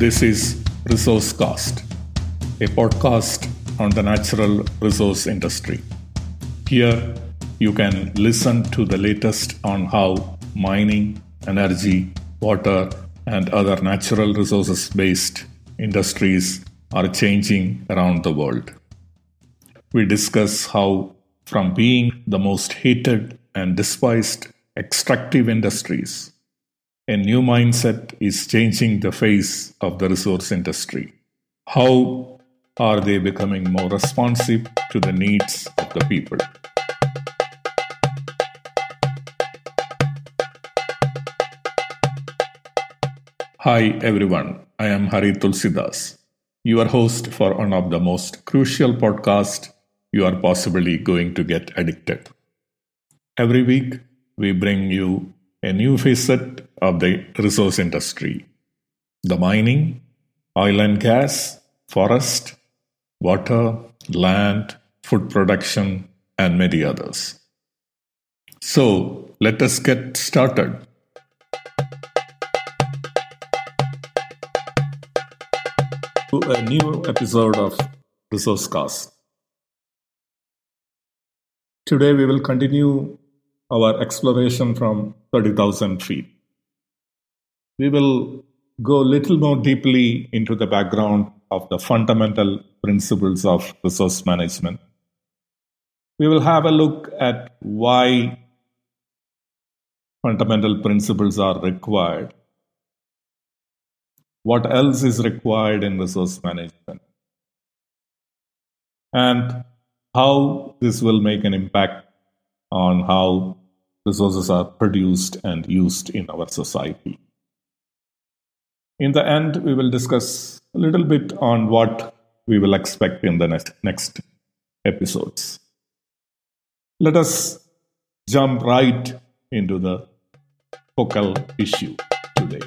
This is Resource Cast, a podcast on the natural resource industry. Here, you can listen to the latest on how mining, energy, water, and other natural resources based industries are changing around the world. We discuss how, from being the most hated and despised extractive industries, a new mindset is changing the face of the resource industry. How are they becoming more responsive to the needs of the people? Hi everyone, I am Hari Tulsidas, your host for one of the most crucial podcasts you are possibly going to get addicted. Every week, we bring you a new facet of the resource industry the mining, oil and gas, forest, water, land, food production, and many others. So, let us get started. To a new episode of Resource Cast. Today, we will continue our exploration from 30,000 feet. We will go a little more deeply into the background of the fundamental principles of resource management. We will have a look at why fundamental principles are required. What else is required in resource management? And how this will make an impact on how resources are produced and used in our society. In the end, we will discuss a little bit on what we will expect in the next, next episodes. Let us jump right into the focal issue today.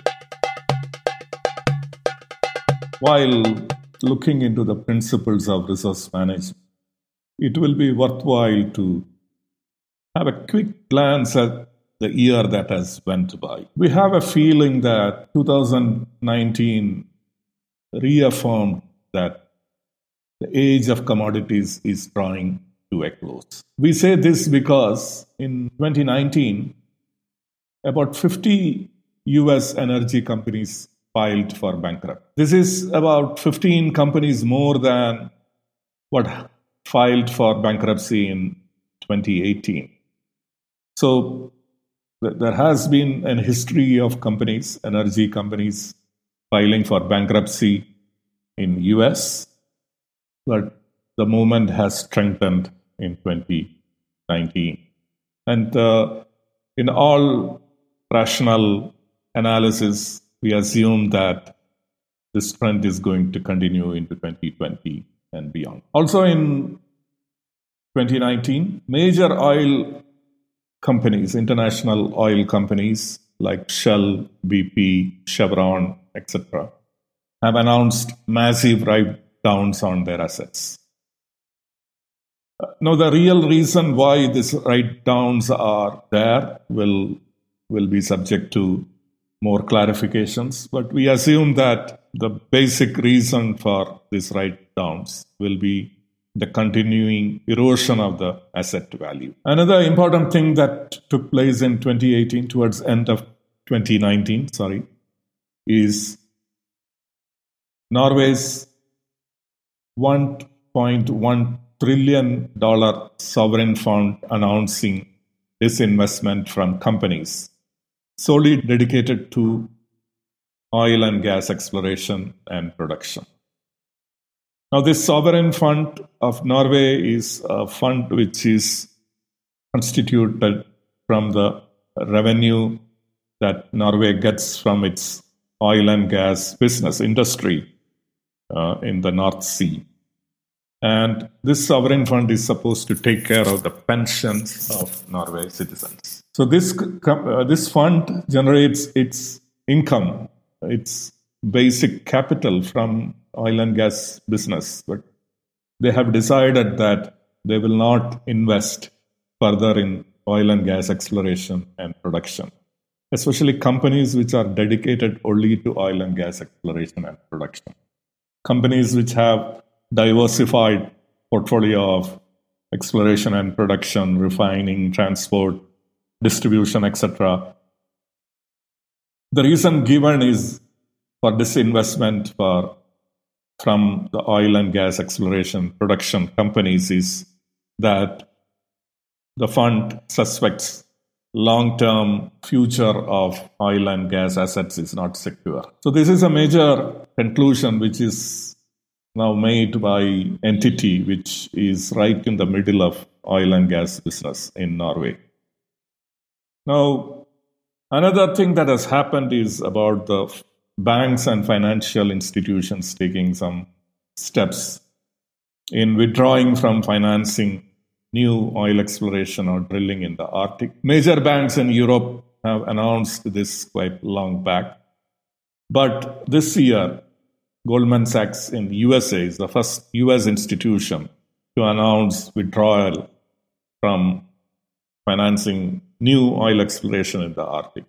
While looking into the principles of resource management, it will be worthwhile to have a quick glance at the year that has went by. We have a feeling that 2019 reaffirmed that the age of commodities is drawing to a close. We say this because in 2019, about 50 US energy companies filed for bankruptcy. This is about 15 companies more than what filed for bankruptcy in 2018. So there has been a history of companies, energy companies, filing for bankruptcy in US, but the movement has strengthened in 2019. And uh, in all rational analysis, we assume that this trend is going to continue into 2020 and beyond. Also in 2019, major oil companies, international oil companies like Shell, BP, Chevron, etc., have announced massive write downs on their assets. Now, the real reason why these write downs are there will, will be subject to more clarifications, but we assume that the basic reason for these write downs will be the continuing erosion of the asset value. Another important thing that took place in 2018 towards end of 2019, sorry, is Norway's 1.1 trillion dollar sovereign fund announcing disinvestment from companies solely dedicated to oil and gas exploration and production. Now, this sovereign fund of Norway is a fund which is constituted from the revenue that Norway gets from its oil and gas business industry uh, in the North Sea. And this sovereign fund is supposed to take care of the pensions of Norway citizens. So this uh, this fund generates its income, its basic capital from oil and gas business, but they have decided that they will not invest further in oil and gas exploration and production. especially companies which are dedicated only to oil and gas exploration and production. Companies which have diversified portfolio of exploration and production, refining, transport, distribution, etc. The reason given is for disinvestment for from the oil and gas exploration production companies is that the fund suspects long-term future of oil and gas assets is not secure. So this is a major conclusion which is now made by entity which is right in the middle of oil and gas business in Norway. Now, another thing that has happened is about the banks and financial institutions taking some steps in withdrawing from financing new oil exploration or drilling in the Arctic. Major banks in Europe have announced this quite long back. But this year, Goldman Sachs in the USA is the first US institution to announce withdrawal from financing new oil exploration in the Arctic.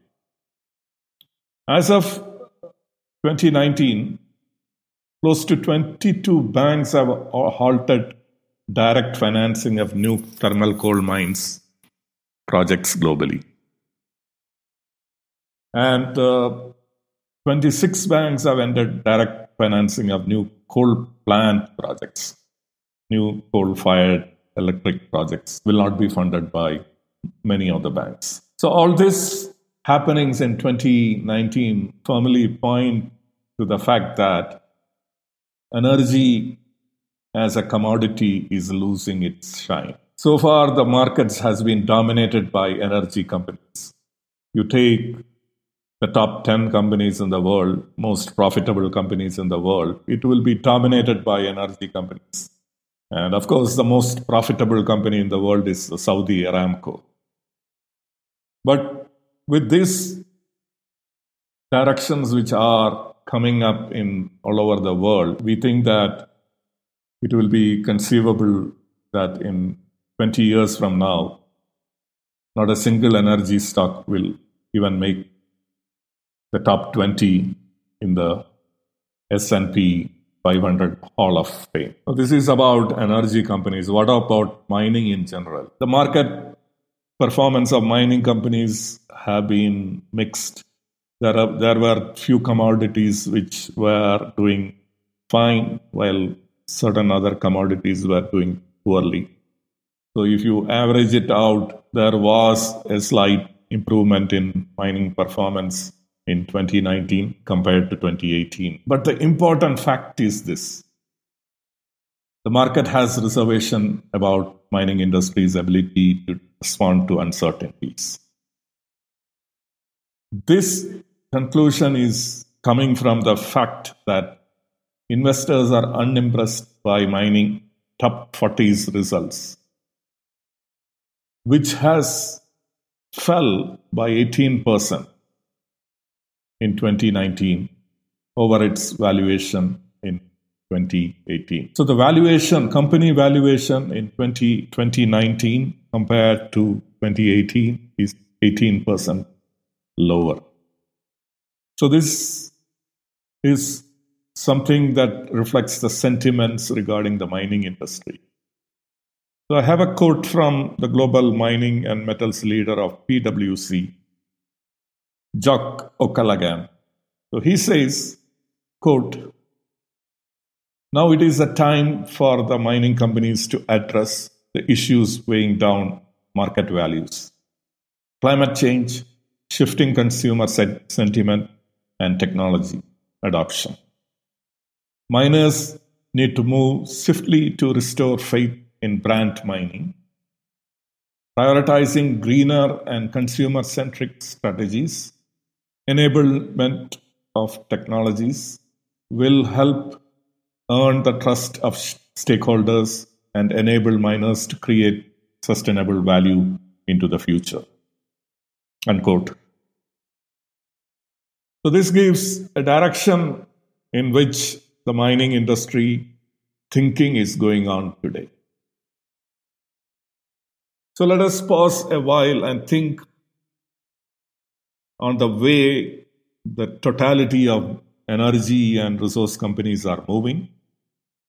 As of 2019, close to 22 banks have halted direct financing of new thermal coal mines projects globally. And uh, 26 banks have ended direct financing of new coal plant projects. New coal fired electric projects will not be funded by many other banks. So, all these happenings in 2019 firmly point to the fact that energy as a commodity is losing its shine. So far, the markets has been dominated by energy companies. You take the top 10 companies in the world, most profitable companies in the world, it will be dominated by energy companies. And of course, the most profitable company in the world is Saudi Aramco. But with these directions which are coming up in all over the world, we think that it will be conceivable that in 20 years from now, not a single energy stock will even make the top 20 in the S&P 500 Hall of Fame. So this is about energy companies. What about mining in general? The market performance of mining companies have been mixed. There, are, there were few commodities which were doing fine, while certain other commodities were doing poorly. So if you average it out, there was a slight improvement in mining performance in 2019 compared to 2018. But the important fact is this. The market has reservation about mining industry's ability to respond to uncertainties. This conclusion is coming from the fact that investors are unimpressed by mining top 40's results, which has fell by 18% in 2019 over its valuation in 2018. So the valuation, company valuation in 20, 2019 compared to 2018 is 18% lower. So this is something that reflects the sentiments regarding the mining industry. So I have a quote from the global mining and metals leader of PwC, Jock O'Callaghan. So he says, quote, now it is a time for the mining companies to address the issues weighing down market values. Climate change, shifting consumer sentiment, and technology adoption. Miners need to move swiftly to restore faith in brand mining, prioritizing greener and consumer centric strategies, enablement of technologies will help earn the trust of stakeholders and enable miners to create sustainable value into the future. Unquote. So, this gives a direction in which the mining industry thinking is going on today. So let us pause a while and think on the way the totality of energy and resource companies are moving,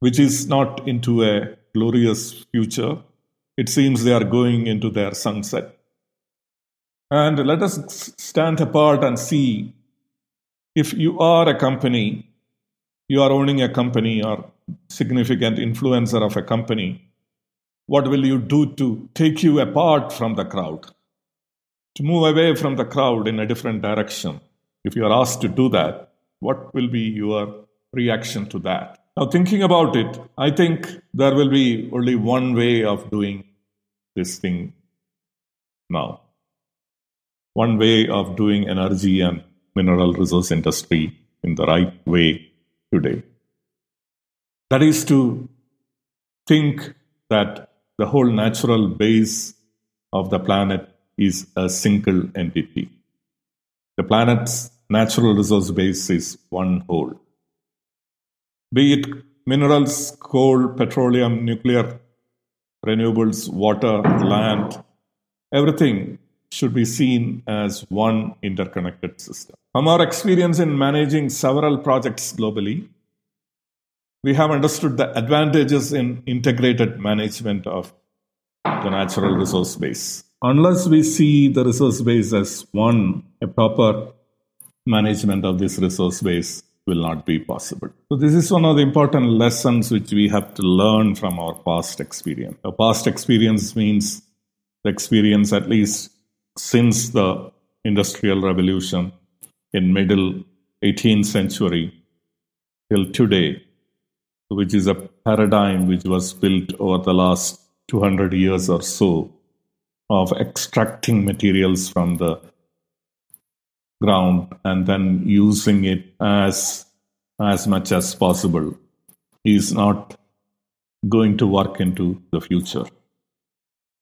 which is not into a glorious future. It seems they are going into their sunset. And let us stand apart and see if you are a company, you are owning a company or significant influencer of a company, what will you do to take you apart from the crowd? To move away from the crowd in a different direction? If you are asked to do that, what will be your reaction to that? Now, thinking about it, I think there will be only one way of doing this thing now. One way of doing energy and mineral resource industry in the right way today. That is to think that the whole natural base of the planet is a single entity. The planet's natural resource base is one whole. Be it minerals, coal, petroleum, nuclear, renewables, water, land, everything should be seen as one interconnected system. From our experience in managing several projects globally, we have understood the advantages in integrated management of the natural resource base. Unless we see the resource base as one, a proper management of this resource base will not be possible. So, this is one of the important lessons which we have to learn from our past experience. A past experience means the experience, at least since the Industrial Revolution in middle 18th century till today, which is a paradigm which was built over the last 200 years or so of extracting materials from the ground and then using it as as much as possible is not going to work into the future.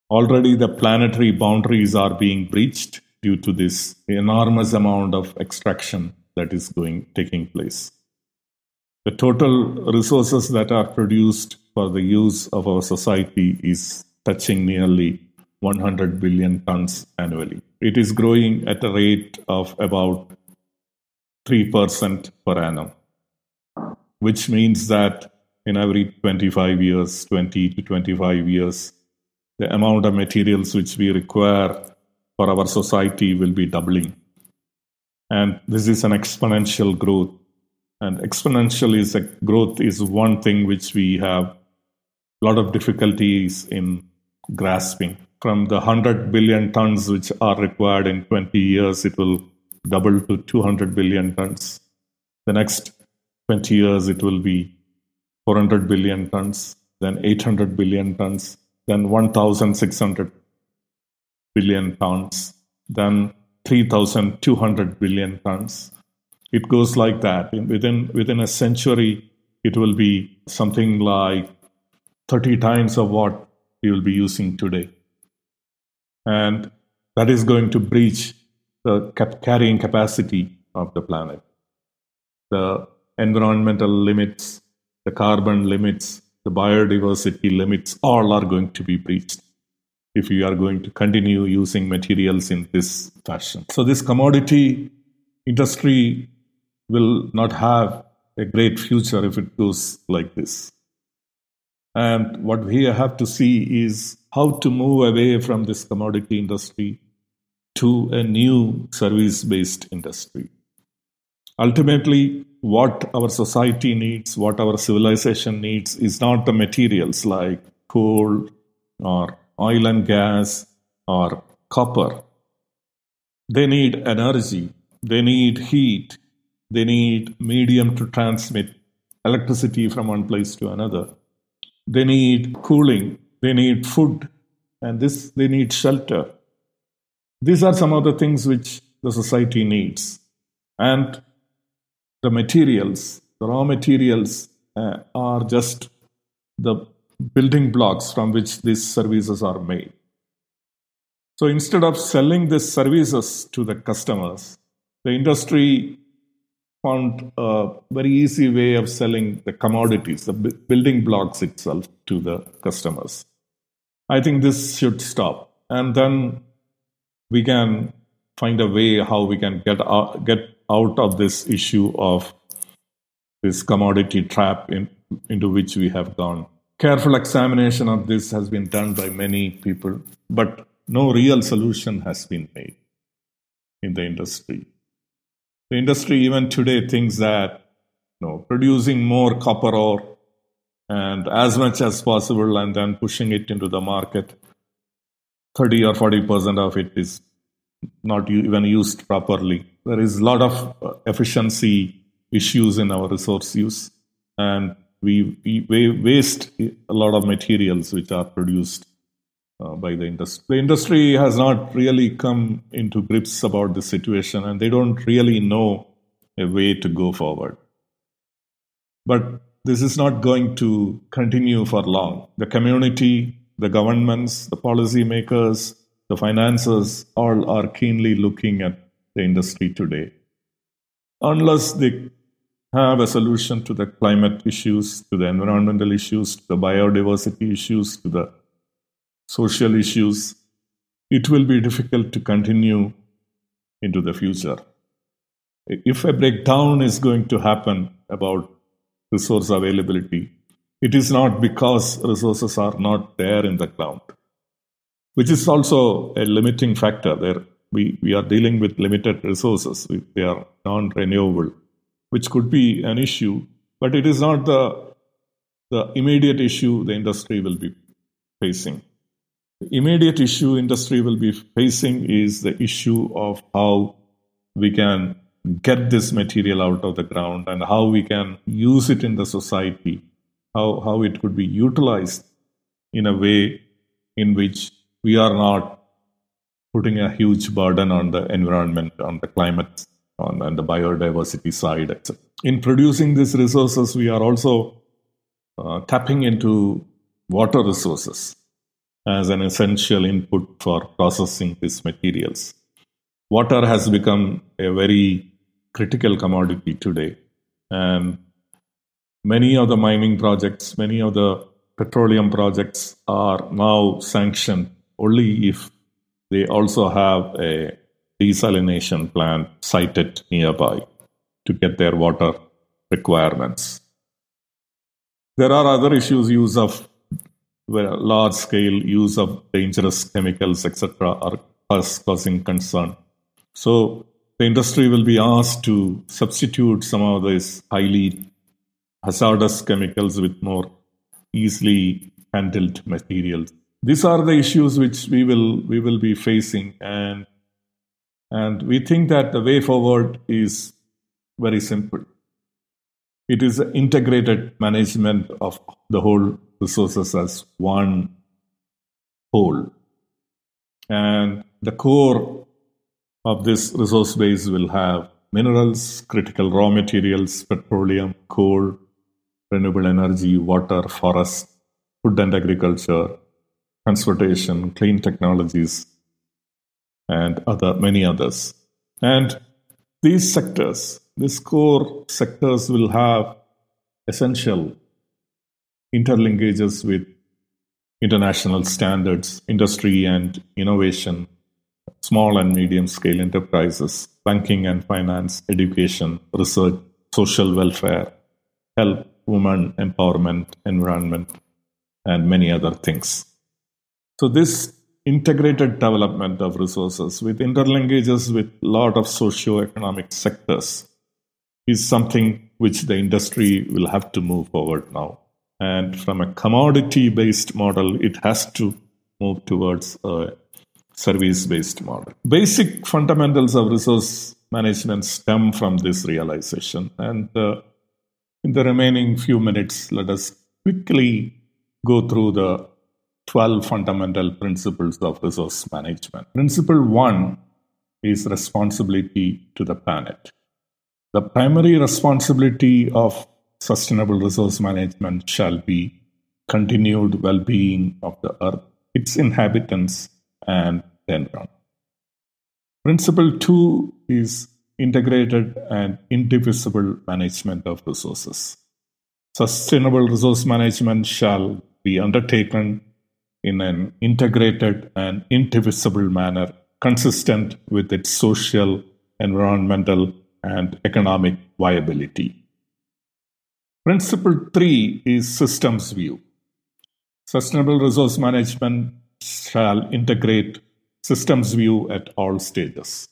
Already the planetary boundaries are being breached due to this enormous amount of extraction that is going taking place. The total resources that are produced for the use of our society is touching nearly 100 billion tons annually. It is growing at a rate of about 3% per annum, which means that in every 25 years, 20 to 25 years, the amount of materials which we require for our society will be doubling. And this is an exponential growth and exponential is a growth is one thing which we have a lot of difficulties in grasping. From the 100 billion tons which are required in 20 years, it will double to 200 billion tons. The next 20 years, it will be 400 billion tons, then 800 billion tons, then 1,600 billion tons, then 3,200 billion tons, it goes like that. Within within a century, it will be something like 30 times of what we will be using today. And that is going to breach the carrying capacity of the planet. The environmental limits, the carbon limits, the biodiversity limits, all are going to be breached if you are going to continue using materials in this fashion. So, this commodity industry will not have a great future if it goes like this. And what we have to see is how to move away from this commodity industry to a new service based industry. Ultimately, what our society needs, what our civilization needs, is not the materials like coal or oil and gas or copper. They need energy, they need heat, they need medium to transmit electricity from one place to another. They need cooling. They need food. And this, they need shelter. These are some of the things which the society needs. And the materials, the raw materials, uh, are just the building blocks from which these services are made. So instead of selling these services to the customers, the industry found a very easy way of selling the commodities, the building blocks itself to the customers. I think this should stop. And then we can find a way how we can get out, get out of this issue of this commodity trap in, into which we have gone. Careful examination of this has been done by many people, but no real solution has been made in the industry. The industry, even today, thinks that you know, producing more copper ore and as much as possible and then pushing it into the market, 30 or 40% of it is not even used properly. There is a lot of uh, efficiency issues in our resource use, and we, we waste a lot of materials which are produced uh, by the industry. The industry has not really come into grips about the situation, and they don't really know a way to go forward. But this is not going to continue for long. The community, the governments, the policymakers, the financiers all are keenly looking at the industry today. Unless they have a solution to the climate issues, to the environmental issues, to the biodiversity issues, to the social issues, it will be difficult to continue into the future. If a breakdown is going to happen about resource availability, it is not because resources are not there in the ground, which is also a limiting factor. There, we, we are dealing with limited resources, they are non renewable which could be an issue, but it is not the, the immediate issue the industry will be facing. The immediate issue industry will be facing is the issue of how we can get this material out of the ground and how we can use it in the society, how, how it could be utilized in a way in which we are not putting a huge burden on the environment, on the climate on, on the biodiversity side. Etc. In producing these resources, we are also uh, tapping into water resources as an essential input for processing these materials. Water has become a very critical commodity today, and many of the mining projects, many of the petroleum projects are now sanctioned only if they also have a desalination plant sited nearby to get their water requirements. There are other issues, use of large scale use of dangerous chemicals, etc., are causing concern. So the industry will be asked to substitute some of these highly hazardous chemicals with more easily handled materials. These are the issues which we will we will be facing, and and we think that the way forward is very simple. It is integrated management of the whole resources as one whole. And the core of this resource base will have minerals, critical raw materials, petroleum, coal, renewable energy, water, forest, food and agriculture, transportation, clean technologies, and other many others. And these sectors, these core sectors, will have essential interlinkages with international standards, industry and innovation, small and medium scale enterprises, banking and finance, education, research, social welfare, health, women empowerment, environment, and many other things. So, this integrated development of resources with interlinkages with a lot of socio-economic sectors is something which the industry will have to move forward now. And from a commodity based model, it has to move towards a service based model. Basic fundamentals of resource management stem from this realization. And uh, in the remaining few minutes, let us quickly go through the 12 fundamental principles of resource management. Principle one is responsibility to the planet. The primary responsibility of sustainable resource management shall be continued well being of the earth, its inhabitants, and the environment. Principle two is integrated and indivisible management of resources. Sustainable resource management shall be undertaken in an integrated and indivisible manner consistent with its social, environmental, and economic viability. Principle three is systems view. Sustainable resource management shall integrate systems view at all stages.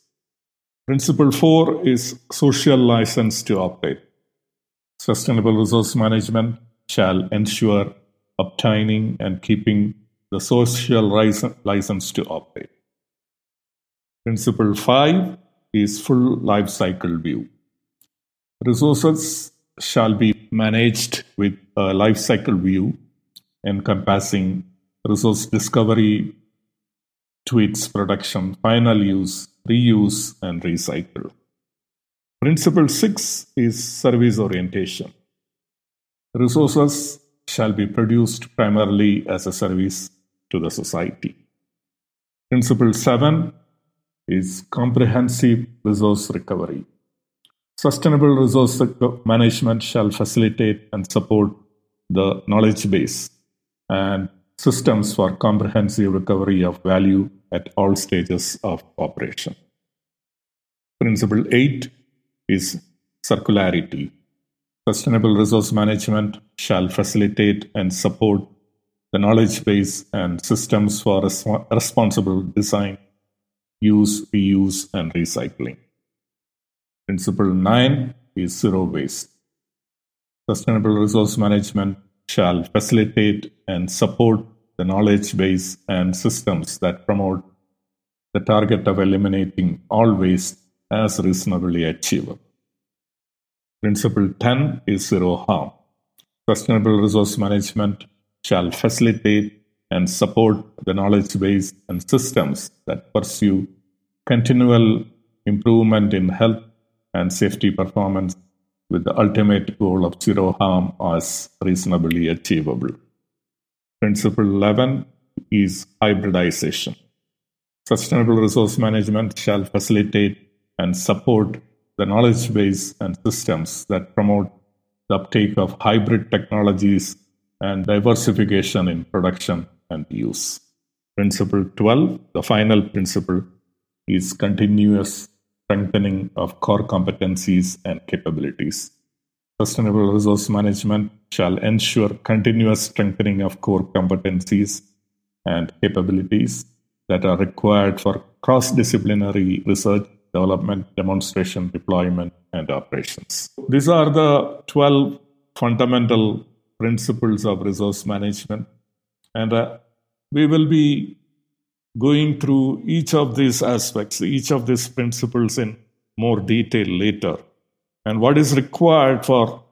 Principle four is social license to operate. Sustainable resource management shall ensure obtaining and keeping the social license to operate. Principle 5 is full life cycle view. Resources shall be managed with a life cycle view encompassing resource discovery to its production, final use, reuse, and recycle. Principle 6 is service orientation. Resources shall be produced primarily as a service to the society. Principle 7 is comprehensive resource recovery. Sustainable resource management shall facilitate and support the knowledge base and systems for comprehensive recovery of value at all stages of operation. Principle 8 is circularity. Sustainable resource management shall facilitate and support the knowledge base and systems for responsible design, use, reuse, and recycling. Principle 9 is zero waste. Sustainable resource management shall facilitate and support the knowledge base and systems that promote the target of eliminating all waste as reasonably achievable. Principle 10 is zero harm. Sustainable resource management shall facilitate and support the knowledge base and systems that pursue continual improvement in health and safety performance with the ultimate goal of zero harm as reasonably achievable. Principle 11 is hybridization. Sustainable resource management shall facilitate and support the knowledge base and systems that promote the uptake of hybrid technologies and diversification in production and use. Principle 12, the final principle, is continuous strengthening of core competencies and capabilities. Sustainable resource management shall ensure continuous strengthening of core competencies and capabilities that are required for cross disciplinary research, development, demonstration, deployment, and operations. These are the 12 fundamental principles of resource management. And uh, we will be going through each of these aspects, each of these principles in more detail later. And what is required for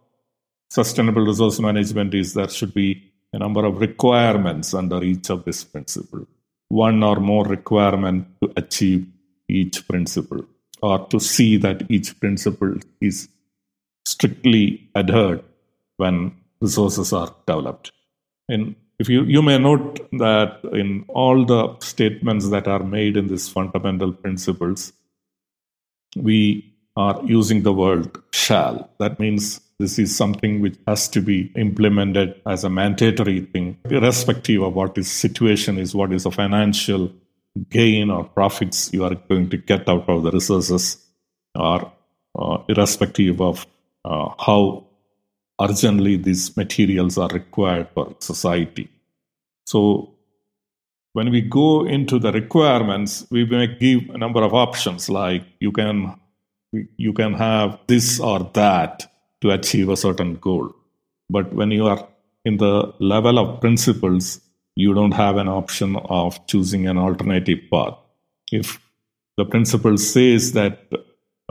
sustainable resource management is there should be a number of requirements under each of these principles. One or more requirement to achieve each principle or to see that each principle is strictly adhered when resources are developed. And if you, you may note that in all the statements that are made in these fundamental principles, we are using the word shall. That means this is something which has to be implemented as a mandatory thing, irrespective of what is situation is, what is the financial gain or profits you are going to get out of the resources, or uh, irrespective of uh, how urgently these materials are required for society. So when we go into the requirements, we may give a number of options like you can you can have this or that to achieve a certain goal. But when you are in the level of principles, you don't have an option of choosing an alternative path. If the principle says that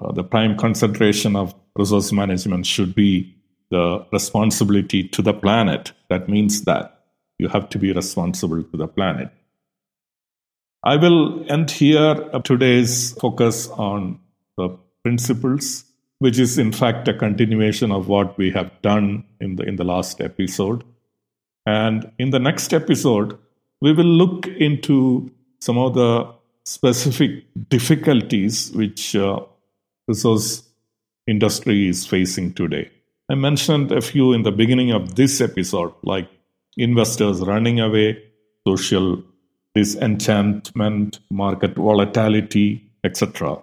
uh, the prime concentration of resource management should be the responsibility to the planet. That means that you have to be responsible to the planet. I will end here today's focus on the principles, which is in fact a continuation of what we have done in the in the last episode. And in the next episode, we will look into some of the specific difficulties which uh, resource industry is facing today. I mentioned a few in the beginning of this episode, like investors running away, social this enchantment, market volatility, etc.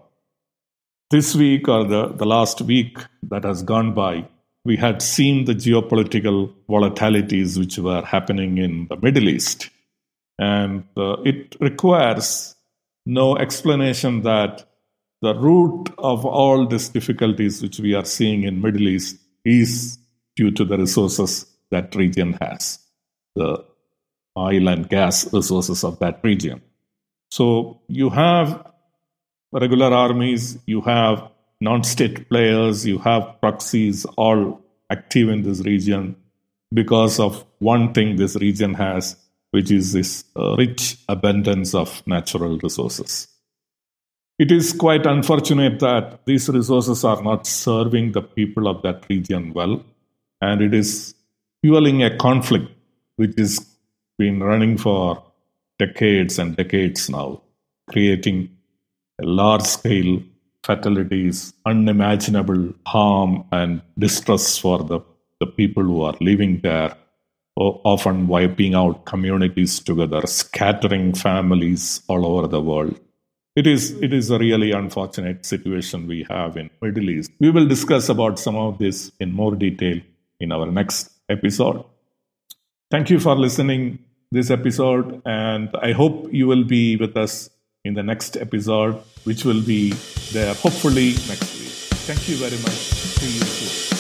This week or the, the last week that has gone by, we had seen the geopolitical volatilities which were happening in the Middle East. And uh, it requires no explanation that the root of all these difficulties which we are seeing in Middle East is due to the resources that region has, the oil and gas resources of that region. So you have regular armies, you have non state players, you have proxies all active in this region because of one thing this region has, which is this uh, rich abundance of natural resources. It is quite unfortunate that these resources are not serving the people of that region well, and it is fueling a conflict which has been running for decades and decades now, creating large scale fatalities, unimaginable harm and distress for the, the people who are living there, often wiping out communities together, scattering families all over the world. It is, it is a really unfortunate situation we have in Middle East. We will discuss about some of this in more detail in our next episode. Thank you for listening this episode and I hope you will be with us in the next episode, which will be there hopefully next week. Thank you very much. See you soon.